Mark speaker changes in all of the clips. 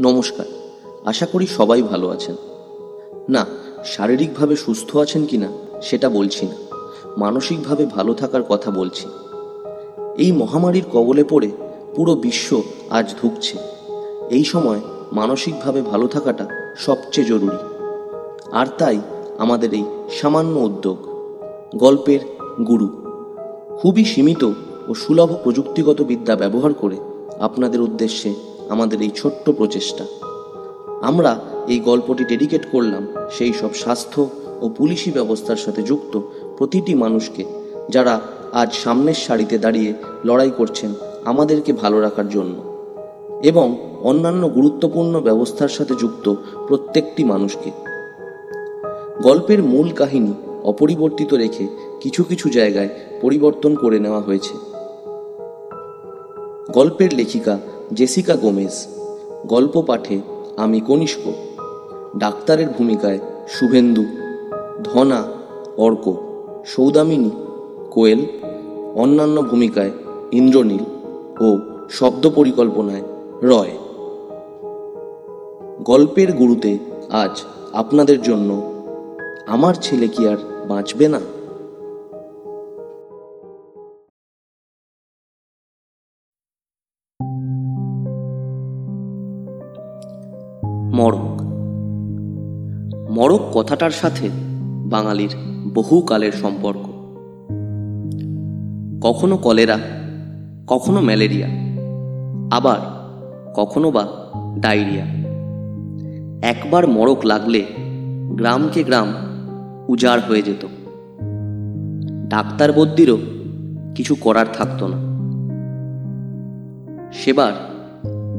Speaker 1: নমস্কার। আশা করি সবাই ভালো আছেন। না, শারীরিকভাবে সুস্থ আছেন কিনা, সেটা বলছি না। মানসিকভাবে ভালো থাকার কথা বলছি। এই মহামারীর কবলে পড়ে পুরো বিশ্ব আজ ধুঁকছে। এই সময় মানসিকভাবে ভালো থাকাটা সবচেয়ে জরুরি। আর তাই আমাদের এই সামান্য উদ্যোগ। গল্পের গুরু। খুবই সীমিত ও সুলভ প্রযুক্তিগত বিদ্যা ব্যবহার করে আপনাদের উদ্দেশ্যে আমাদের এই ছোট্ট প্রচেষ্টা। আমরা এই গল্পটি ডেডিকেট করলাম সেই সব স্বাস্থ্য ও পুলিশি ব্যবস্থার সাথে যুক্ত প্রতিটি মানুষকে যারা আজ সামনের সারিতে দাঁড়িয়ে লড়াই করছেন আমাদেরকে ভালো রাখার জন্য এবং অন্যান্য গুরুত্বপূর্ণ ব্যবস্থার সাথে যুক্ত প্রত্যেকটি মানুষকে। গল্পের মূল কাহিনী অপরিবর্তিত রেখে কিছু কিছু জায়গায় পরিবর্তন করে নেওয়া হয়েছে। গল্পের লেখিকা জেসিকা গোমেজ, গল্প পাঠে আমি কনিষ্ক। ডাক্তারের ভূমিকায় শুভেন্দু, ধনা, অর্ক, সৌদামিনী, কোয়েল, অন্যান্য ভূমিকায় ইন্দ্রনীল ও শব্দ পরিকল্পনায় রয়। গল্পের গুরুতে আজ আপনাদের জন্য, আমার ছেলে কি আর বাঁচবে না? মরক কথাটার সাথে বাঙালির বহুকালের সম্পর্ক। কখনো কলেরা, কখনো ম্যালেরিয়া, আবার কখনো বা ডায়রিয়া। একবার মরক লাগলে গ্রামকে গ্রাম উজাড় হয়ে যেত। ডাক্তার বদ্যিরও কিছু করার থাকতো না। সেবার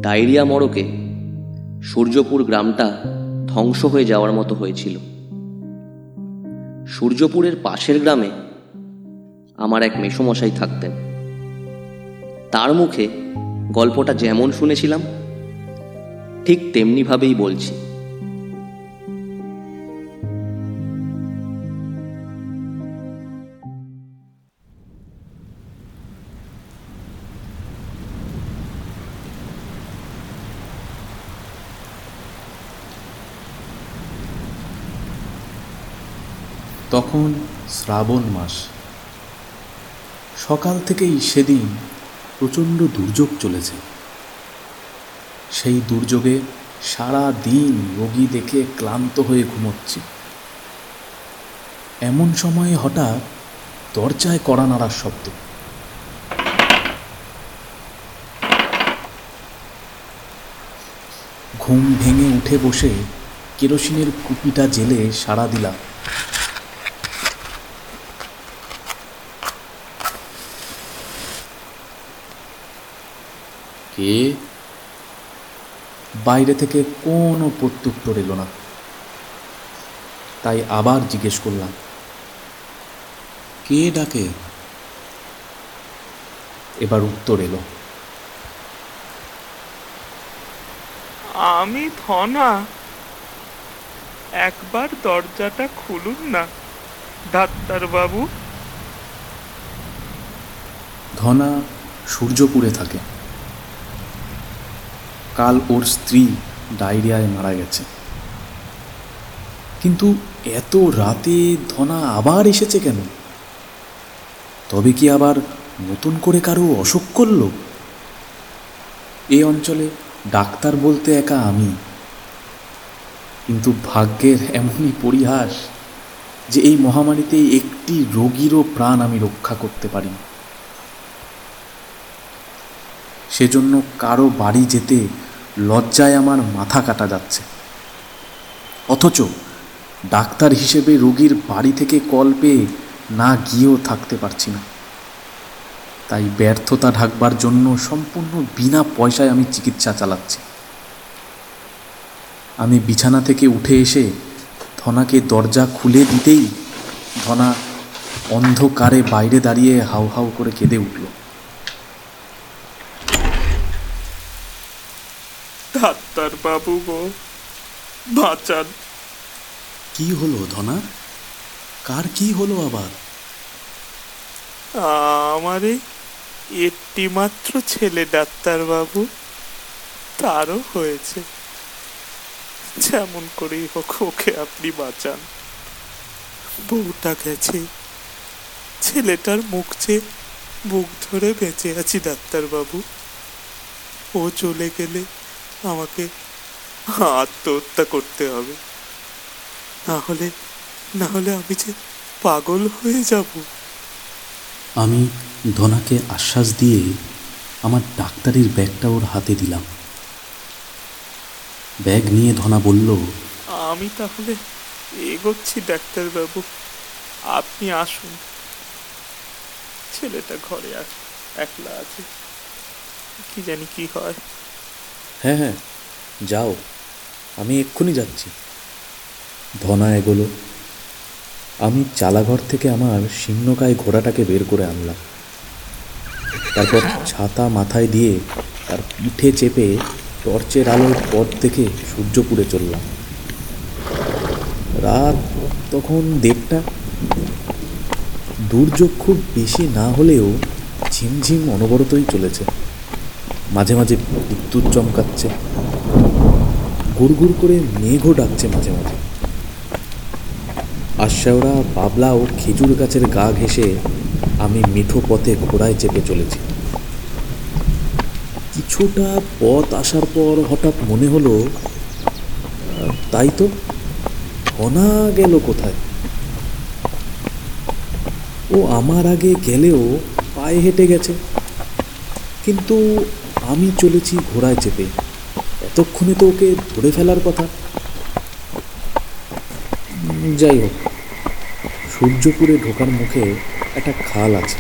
Speaker 1: ডায়রিয়া মরকে সূর্যপুর গ্রামটা ধ্বংস হয়ে যাওয়ার মতো হয়েছিল। সূর্যপুরের পাশের গ্রামে আমার এক মেসমশাই থাকতেন। তার মুখে গল্পটা যেমন শুনেছিলাম, ঠিক তেমনিভাবেই বলছি।
Speaker 2: তখন শ্রাবণ মাস। সকাল থেকেই সেদিন প্রচণ্ড দুর্যোগ চলেছে। সেই দুর্যোগে সারা দিন রোগী দেখে ক্লান্ত হয়ে ঘুমোচ্ছি। এমন সময়ে হঠাৎ দরজায় কড়া নাড়ার শব্দ। ঘুম ভেঙে উঠে বসে কেরোসিনের কুপিটা জেলে সাড়া দিলাম। কে বাইরে থেকে কোনো প্রত্যুত্তর এলো না। তাই আবার জিজ্ঞেস করলাম কে ডাকে? এবার উত্তর এলো
Speaker 3: আমি ধনা একবার দরজাটা খুলুন না ডাক্তারবাবু।
Speaker 2: ধনা সূর্যপুরে থাকে। কাল ওর স্ত্রী ডায়রিয়ায় মারা গেছে। কিন্তু এত রাতে ধনা আবার এসেছে কেন? তবে কি আবার নতুন করে কারও অসুখ করল? এ অঞ্চলে ডাক্তার বলতে একা আমি। কিন্তু ভাগ্যের এমনই পরিহাস যে এই মহামারীতে একটি রোগীরও প্রাণ আমি রক্ষা করতে পারি। সেজন্য কারও বাড়ি যেতে লজ্জায় আমার মাথা কাটা যাচ্ছে। অথচ ডাক্তার হিসেবে রোগীর বাড়ি থেকে কল পেয়ে না গিয়েও থাকতে পারছি না। তাই ব্যর্থতা ঢাকবার জন্য সম্পূর্ণ বিনা পয়সায় আমি চিকিৎসা চালাচ্ছি। আমি বিছানা থেকে উঠে এসে ধনাকে দরজা খুলে দিতেই ধনা অন্ধকারে বাইরে দাঁড়িয়ে হাউ হাউ করে কেঁদে উঠল।
Speaker 3: ডাক্তারবাবু গো বাঁচান।
Speaker 2: কি হলো ধনা? কার কি হলো আবার?
Speaker 3: আমার একটি মাত্র ছেলে ডাক্তারবাবু তারও হয়েছে। যেমন করেই হোক ওকে আপনি বাঁচান। বউটা গেছে। ছেলেটার মুখ চেয়ে বুক ধরে বেঁচে আছি ডাক্তারবাবু ও চলে গেলে আমাকে আত্মহত্যা করতে হবে। না হলে না হলে আমি যে পাগল হয়ে যাব।
Speaker 2: আমি ধনাকে আশ্বাস দিয়ে আমার ডাক্তারির ব্যাগটা ওর হাতে দিলাম। ব্যাগ নিয়ে ধনা বলল
Speaker 3: আমি তাহলে এগোচ্ছি ডাক্তারবাবু। আপনি আসুন। ছেলেটা ঘরে আস একলা আছে। কি জানি কি হয়।
Speaker 2: হ্যাঁ হ্যাঁ যাও, আমি এক্ষুনি যাচ্ছি। ধনা এগোলো। আমি চালাঘর থেকে আমার শীর্ণকায় ঘোড়াটাকে বের করে আনলাম। তারপর ছাতা মাথায় দিয়ে তার পিঠে চেপে টর্চের আলোর পথ থেকে সূর্যপুরে চললাম। রাত তখন দেড়টা। দুর্যোগ খুব বেশি না হলেও ঝিমঝিম অনবরতই চলেছে। মাঝে মাঝে বিদ্যুৎ চমকাচ্ছে। গুড়গুড় করে মেঘও ডাকছে মাঝে মাঝে। আশ্বাওরা, বাবলা ও খেজুর গাছের গা ঘেঁষে আমি মিঠো পথে ঘোড়ায় চেপে চলেছি। কিছুটা পথ আসার পর হঠাৎ মনে হলো, তাই তো অনা গেল কোথায়? ও আমার আগে গেলেও পায়ে হেঁটে গেছে। কিন্তু আমি চলেছি ঘোড়ায় চেপে। এতক্ষণে তো ওকে ধরে ফেলার কথা। যাই হোক, সূর্যপুরে ঢোকার মুখে একটা খাল আছে।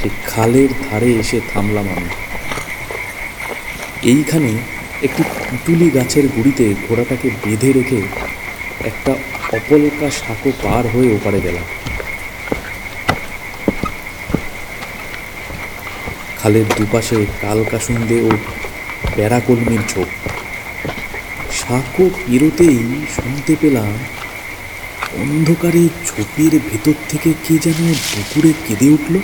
Speaker 2: সেই খালের ধারে এসে থামলাম আমি। এইখানে একটি পুটুলি গাছের গুড়িতে ঘোড়াটাকে বেঁধে রেখে একটা অপলকা সাঁকো পার হয়ে ওপারে গেলাম। খালের দুপাশে কালকাসুন্দে ও প্যারাকলমির ঝোপ। সাঁকো পেরোতেই শুনতে পেলাম, অন্ধকারে ঝোপের ভেতর থেকে কে যেন দুপুরে কেঁদে উঠল।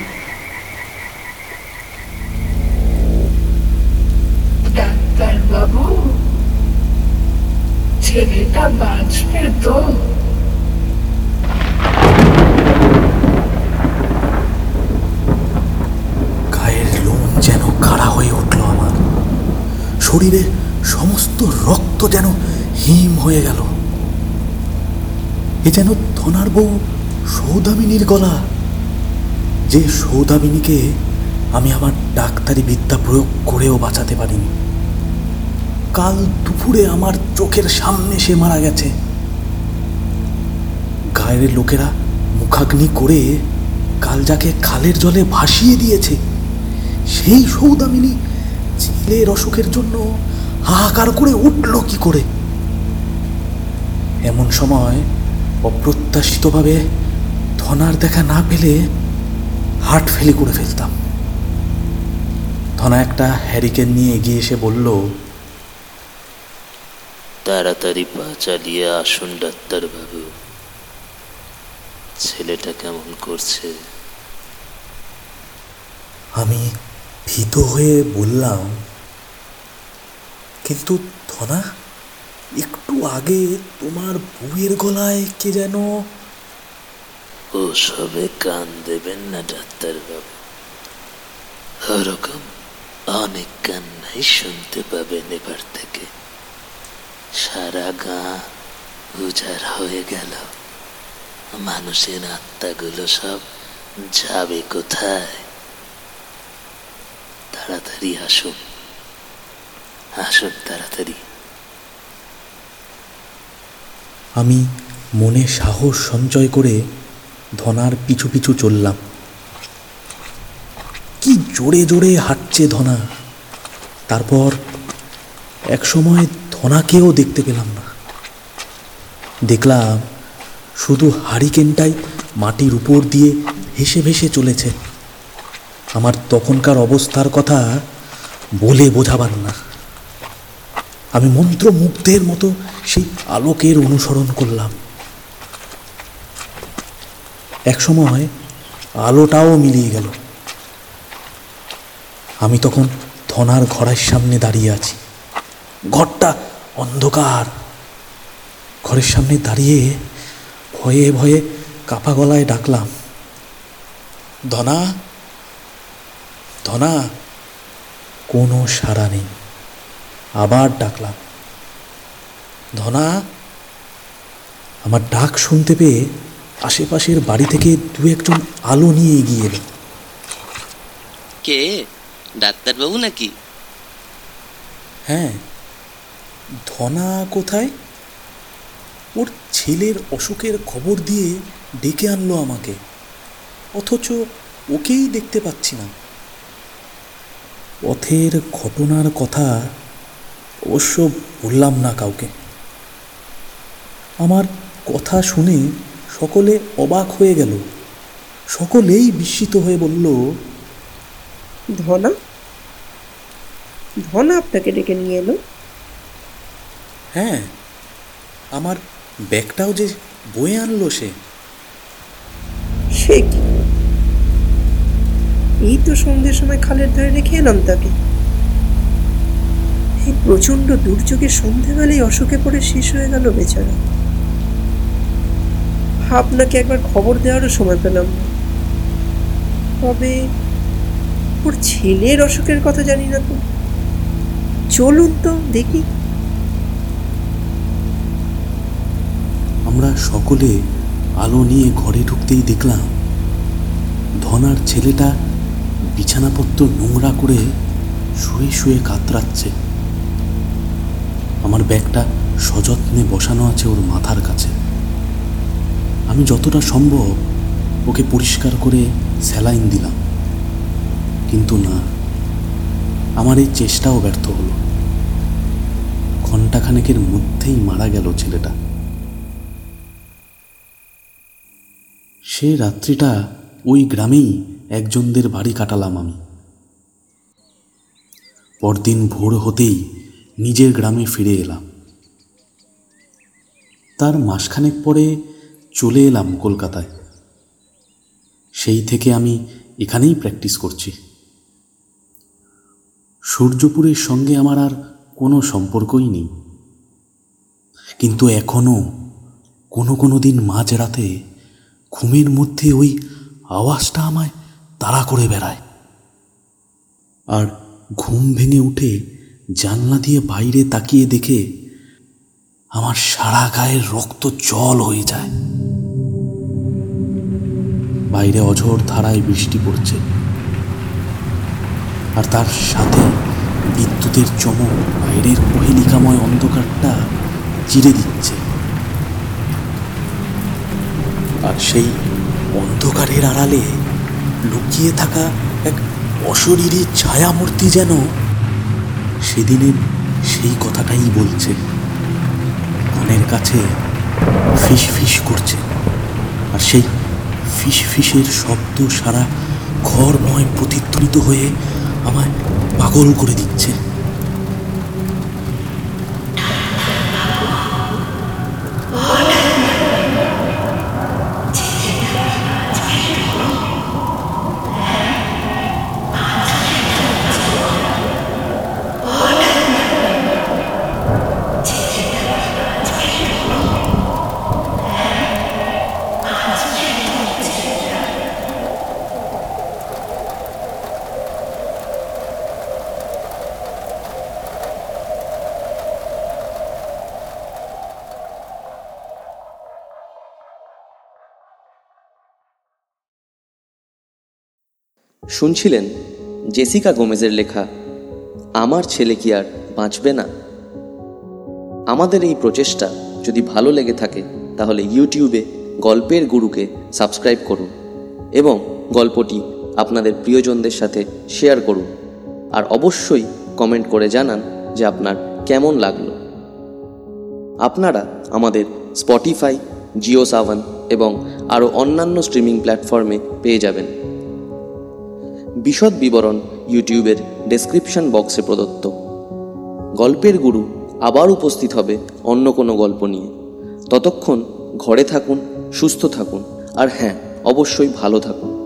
Speaker 4: ছেলেটা বাঁচবে তো
Speaker 2: গায়ের লোম যেন খাড়া হয়ে উঠল আমার শরীরে সমস্ত রক্ত যেন হিম হয়ে গেল। এ যেন ধনার বউ সৌদামিনীর গলা। যে সৌদামিনীকে আমি আমার ডাক্তারি বিদ্যা প্রয়োগ করেও বাঁচাতে পারিনি। কাল দুপুরে আমার চোখের সামনে সে মারা গেছে। গায়ের লোকেরা মুখাগ্নি করে কাল যাকে খালের জলে ভাসিয়ে দিয়েছে, সেই সৌদামিনী ছেলের অসুখের জন্য হাহাকার করে উঠল কি করে? এমন সময় অপ্রত্যাশিতভাবে ধনার দেখা না পেলে হার্ট ফেলি করে ফেলতাম। ধনা একটা হ্যারিকেন নিয়ে এগিয়ে এসে বলল
Speaker 5: তাড়াতাড়ি পা চালিয়ে আসুন ডাক্তারবাবু ছেলেটা কেমন করছে?
Speaker 2: আমি ভীত হয়ে বললাম, কিন্তু ধনা, একটু আগে তোমার বউয়ের গলায় কে যেন
Speaker 5: ও সবে কান দেবেন না ডাক্তারবাবু। ওরকম অনেক কান্নাই শুনতে পাবেন এবার থেকে। সারা গা উজাড় হয়ে গেল। মানুষের আত্মাগুলো সব যাবে কোথায়? তাড়াতাড়ি আসুন। আসুন তাড়াতাড়ি।
Speaker 2: আমি মনে সাহস সঞ্চয় করে ধনার পিছু পিছু চললাম। কি জোরে জোরে হাঁটছে ধনা। তারপর এক সময় ধনাকেও দেখতে পেলাম না। দেখলাম শুধু হারিকেনটাই মাটির উপর দিয়ে ভেসে ভেসে চলেছে। আমার তখনকার অবস্থার কথা বলে বোঝাবার না। আমি মন্ত্রমুগ্ধের মতো সেই আলোকের অনুসরণ করলাম। এক সময় আলোটাও মিলিয়ে গেল। আমি তখন ধনার ঘরের সামনে দাঁড়িয়ে আছি। ঘরটা অন্ধকার। ঘরের সামনে দাঁড়িয়ে ভয়ে ভয়ে কাপা গলায় ডাকলাম, ধনা ধনা কোনো সাড়া নেই। আবার ডাকলাম। ধনা আমার ডাক শুনতে পেয়ে আশেপাশের বাড়ি থেকে দু একজন আলো নিয়ে এগিয়ে এলো।
Speaker 5: কে? ডাক্তারবাবু নাকি?
Speaker 2: হ্যাঁ। ধনা কোথায়? ওর ছেলের অসুখের খবর দিয়ে ডেকে আনলো আমাকে। অথচ ওকেই দেখতে পাচ্ছি না। পথের ঘটনার কথা অবশ্য বললাম না কাউকে। আমার কথা শুনে সকলে অবাক হয়ে গেল। সকলেই বিস্মিত হয়ে বলল
Speaker 6: ধনা ধনা আপনাকে ডেকে নিয়ে এলো।
Speaker 2: হ্যাঁ আমার ব্যাগটাও যে বয়ে আনলো সে।
Speaker 6: সে কি? এই তো সন্ধ্যের সময় খালের ধারে রেখে এলাম তাকে। এই প্রচণ্ড দুর্যোগে সন্ধ্যেবেলায় অসুখে পড়ে শেষ হয়ে গেল বেচারা। আপনাকে একবার খবর দেওয়ারও সময় পেলাম তবে ওর ছেলের অসুখের কথা জানি না তো। চলুন তো, দেখি।
Speaker 2: আমরা সকলে আলো নিয়ে ঘরে ঢুকতেই দেখলাম ধনার ছেলেটা বিছানাপত্র নোংরা করে শুয়ে শুয়ে কাতরাচ্ছে। আমার ব্যাগটা সযত্নে বসানো আছে ওর মাথার কাছে। আমি যতটা সম্ভব ওকে পরিষ্কার করে স্যালাইন দিলাম। কিন্তু না, আমার এই চেষ্টাও ব্যর্থ হলো। ঘণ্টাখানেকের মধ্যেই মারা গেল ছেলেটা। সে রাত্রিটা ওই গ্রামেই একজনদের বাড়ি কাটালাম আমি। পরদিন ভোর হতেই নিজের গ্রামে ফিরে এলাম। তার মাসখানেক পরে চলে এলাম কলকাতায়। সেই থেকে আমি এখানেই প্র্যাকটিস করছি। সূর্যপুরের সঙ্গে আমার আর কোনো সম্পর্কই নেই। কিন্তু এখনও কোনো কোনো দিন মাঝরাতে ঘুমের মধ্যে ওই আওয়াজটা আমায় তাড়া করে বেড়ায়। আর ঘুম ভেঙে উঠে জানলা দিয়ে বাইরে তাকিয়ে দেখে আমার সারা গায়ের রক্ত জল হয়ে যায়। বাইরে অঝোর ধারায় বৃষ্টি পড়ছে। আর তার সাথে বিদ্যুতের চমক বাইরের কোহেলিকাময় অন্ধকারটা চিরে দিচ্ছে। আর সেই অন্ধকারের আড়ালে লুকিয়ে থাকা এক অশরীরী ছায়ামূর্তি যেন সেদিনের সেই কথাটাই বলছে। কনের কাছে ফিস ফিস করছে। আর সেই ফিস ফিসের শব্দ সারা ঘরময় প্রতিধ্বনিত হয়ে আমায় পাগল করে দিচ্ছে।
Speaker 1: শুনছিলেন জেসিকা গোমেজের লেখা, আমার ছেলে কি আর বাঁচবে না? আমাদের এই প্রচেষ্টা যদি ভালো লেগে থাকে, তাহলে ইউটিউবে গল্পের গুরুকে সাবস্ক্রাইব করুন এবং গল্পটি আপনাদের প্রিয়জনদের সাথে শেয়ার করুন। আর অবশ্যই কমেন্ট করে জানান যে আপনার কেমন লাগল। আপনারা আমাদের স্পটিফাই, জিও সাভান এবং আরও অন্যান্য স্ট্রিমিং প্ল্যাটফর্মে পেয়ে যাবেন। বিশদ বিবরণ ইউটিউবের ডেসক্রিপশন বক্সে প্রদত্ত। গল্পের গুরু আবার উপস্থিত হবে অন্য কোনো গল্প নিয়ে। ততক্ষণ ঘরে থাকুন, সুস্থ থাকুন, আর হ্যাঁ অবশ্যই ভালো থাকুন।